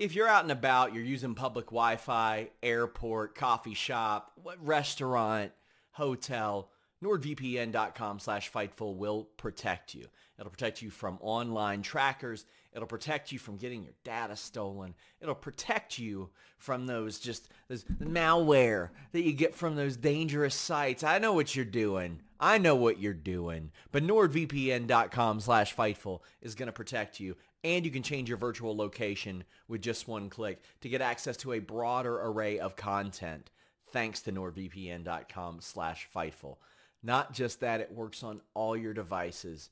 If you're out and about, you're using public Wi-Fi, airport, coffee shop, restaurant, hotel, nordvpn.com slash fightful will protect you. It'll protect you from online trackers. It'll protect you from getting your data stolen. It'll protect you from those just those malware that you get from those dangerous sites. I know what you're doing. I know what you're doing. But nordvpn.com slash fightful is going to protect you and you can change your virtual location with just one click to get access to a broader array of content. Thanks to nordvpn.com slash fightful. Not just that it works on all your devices.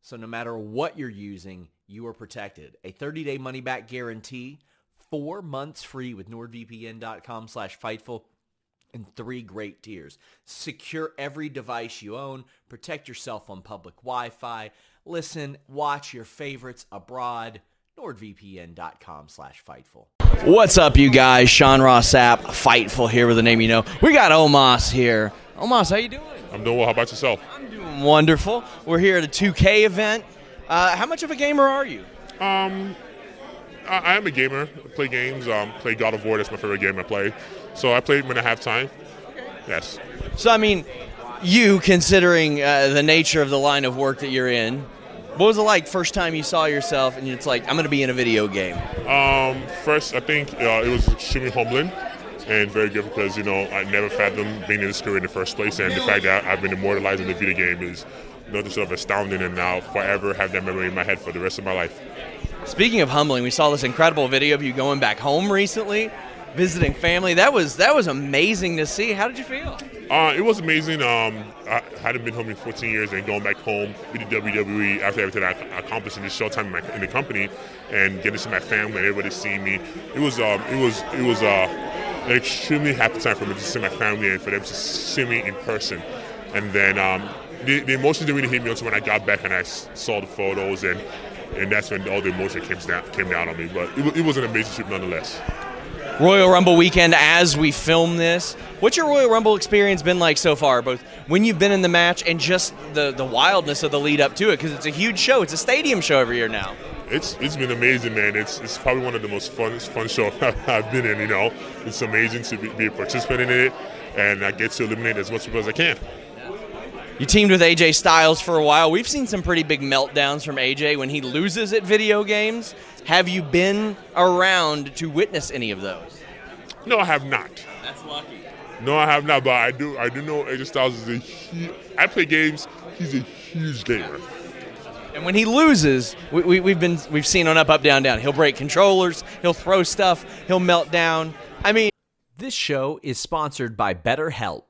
So no matter what you're using you are protected. A 30-day money-back guarantee four months free with nordvpn.com slash fightful and three great tiers. Secure every device you own, protect yourself on public Wi-Fi, listen, watch your favorites abroad. NordVPN.com slash Fightful. What's up, you guys? Sean Ross Sapp, Fightful here with a name you know. We got Omos here. Omos, how you doing? I'm doing well. How about yourself? I'm doing wonderful. We're here at a 2K event. Uh, how much of a gamer are you? Um, I, I am a gamer. I play games. Um, play God of War. That's my favorite game I play. So I played when I have time. Yes. So, I mean, you, considering uh, the nature of the line of work that you're in, what was it like first time you saw yourself and it's like, I'm going to be in a video game? Um, first, I think uh, it was extremely humbling and very good because, you know, I never fathomed being in this career in the first place. And the fact that I've been immortalized in the video game is nothing sort of astounding and now forever have that memory in my head for the rest of my life. Speaking of humbling, we saw this incredible video of you going back home recently visiting family. That was that was amazing to see. How did you feel? Uh, it was amazing. Um, I hadn't been home in 14 years, and going back home with the WWE after everything I accomplished in this short time in, my, in the company, and getting to see my family and everybody seeing me, it was um, it was it was uh, an extremely happy time for me to see my family and for them to see me in person. And then um, the, the emotions didn't really hit me until when I got back and I saw the photos, and and that's when all the emotion came down came down on me. But it, it was an amazing trip nonetheless. Royal Rumble weekend as we film this. What's your Royal Rumble experience been like so far, both when you've been in the match and just the, the wildness of the lead up to it? Because it's a huge show. It's a stadium show every year now. It's it's been amazing, man. It's it's probably one of the most fun fun shows I've been in. You know, it's amazing to be, be a participant in it, and I get to eliminate as much people as I can. You teamed with AJ Styles for a while. We've seen some pretty big meltdowns from AJ when he loses at video games. Have you been around to witness any of those? No, I have not. That's lucky. No, I have not, but I do. I do know AJ Styles is a. Huge, I play games. He's a huge gamer. And when he loses, we, we, we've been we've seen on up, up, down, down. He'll break controllers. He'll throw stuff. He'll melt down. I mean, this show is sponsored by BetterHelp.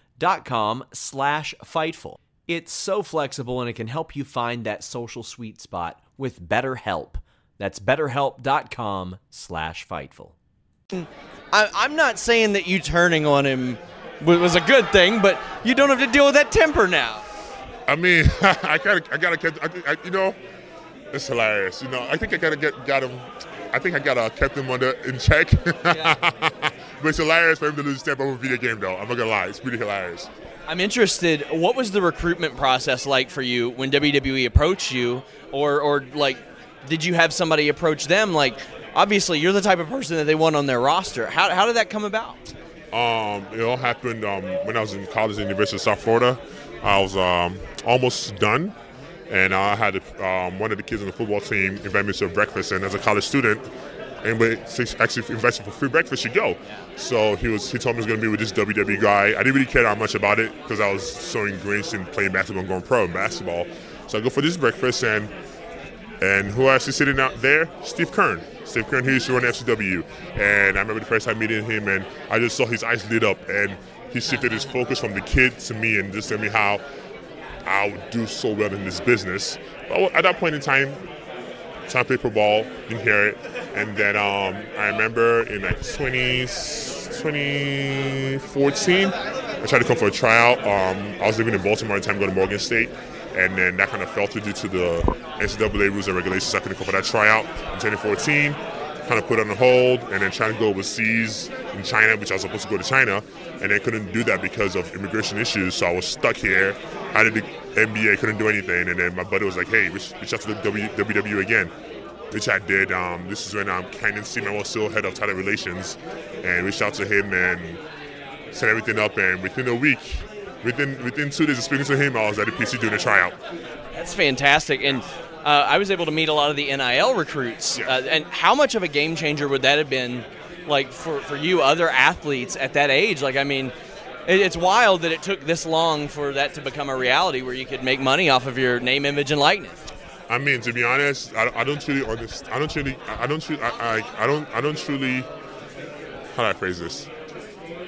dot com slash Fightful. It's so flexible and it can help you find that social sweet spot with BetterHelp. That's betterhelp.com slash Fightful. I, I'm not saying that you turning on him was a good thing, but you don't have to deal with that temper now. I mean, I gotta, I gotta get, I, I, you know, it's hilarious. You know, I think I gotta get, got him. I think I gotta kept him under in check. Yeah. but it's hilarious for him to lose temper over a video game, though. I'm not gonna lie, it's pretty hilarious. I'm interested. What was the recruitment process like for you when WWE approached you, or, or like, did you have somebody approach them? Like, obviously, you're the type of person that they want on their roster. How, how did that come about? Um, it all happened um, when I was in college at the University of South Florida. I was um, almost done, and I had um, one of the kids on the football team invite me to a breakfast. And as a college student, anybody actually invited for free breakfast, you go. So he was he told me he was going to be with this WWE guy. I didn't really care that much about it because I was so ingrained in playing basketball and going pro in basketball. So I go for this breakfast, and and who actually sitting out there? Steve Keirn. Steve Keirn, he used to run FCW. And I remember the first time meeting him, and I just saw his eyes lit up, and he shifted his focus from the kid to me and just told me how I would do so well in this business. But at that point in time, time paper ball, didn't hear it. And then um, I remember in like 20, 2014, I tried to come for a tryout. Um, I was living in Baltimore at the time, going to Morgan State and then that kind of fell through due to the NCAA rules and regulations. I couldn't go for that tryout in 2014. Kind of put on hold, and then trying to go overseas in China, which I was supposed to go to China, and I couldn't do that because of immigration issues. So I was stuck here. I did the NBA, couldn't do anything, and then my buddy was like, "Hey, reach, reach out to the WWE again." which I did. Um, this is when um, Canyon Ceman was still head of talent relations, and reached out to him and set everything up. And within a week, within within two days of speaking to him, I was at the PC doing a tryout. That's fantastic, and uh, I was able to meet a lot of the NIL recruits. Yeah. Uh, and how much of a game changer would that have been, like for for you other athletes at that age? Like, I mean. It's wild that it took this long for that to become a reality, where you could make money off of your name, image, and likeness. I mean, to be honest, I, I don't truly understand. I don't truly. I don't. Truly, I, I, I don't. I don't truly. How do I phrase this?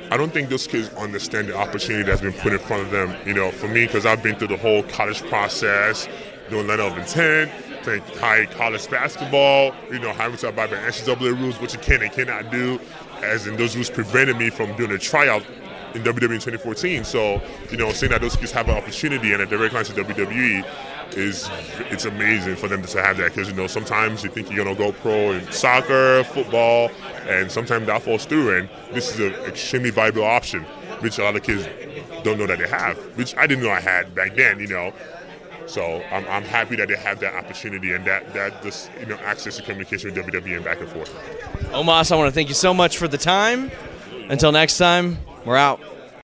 I don't think those kids understand the opportunity that's been put in front of them. You know, for me, because I've been through the whole college process, doing letter of intent, playing high college basketball, you know, having to abide by NCAA rules, what you can and cannot do, as in those rules prevented me from doing a tryout in WWE in 2014. So, you know, seeing that those kids have an opportunity and a direct line to WWE is it's amazing for them to have that because you know sometimes you think you're gonna go pro in soccer, football, and sometimes that falls through. And this is an extremely viable option, which a lot of kids don't know that they have, which I didn't know I had back then. You know, so I'm, I'm happy that they have that opportunity and that that this you know access to communication with WWE and back and forth. Omos, I want to thank you so much for the time. Until next time, we're out.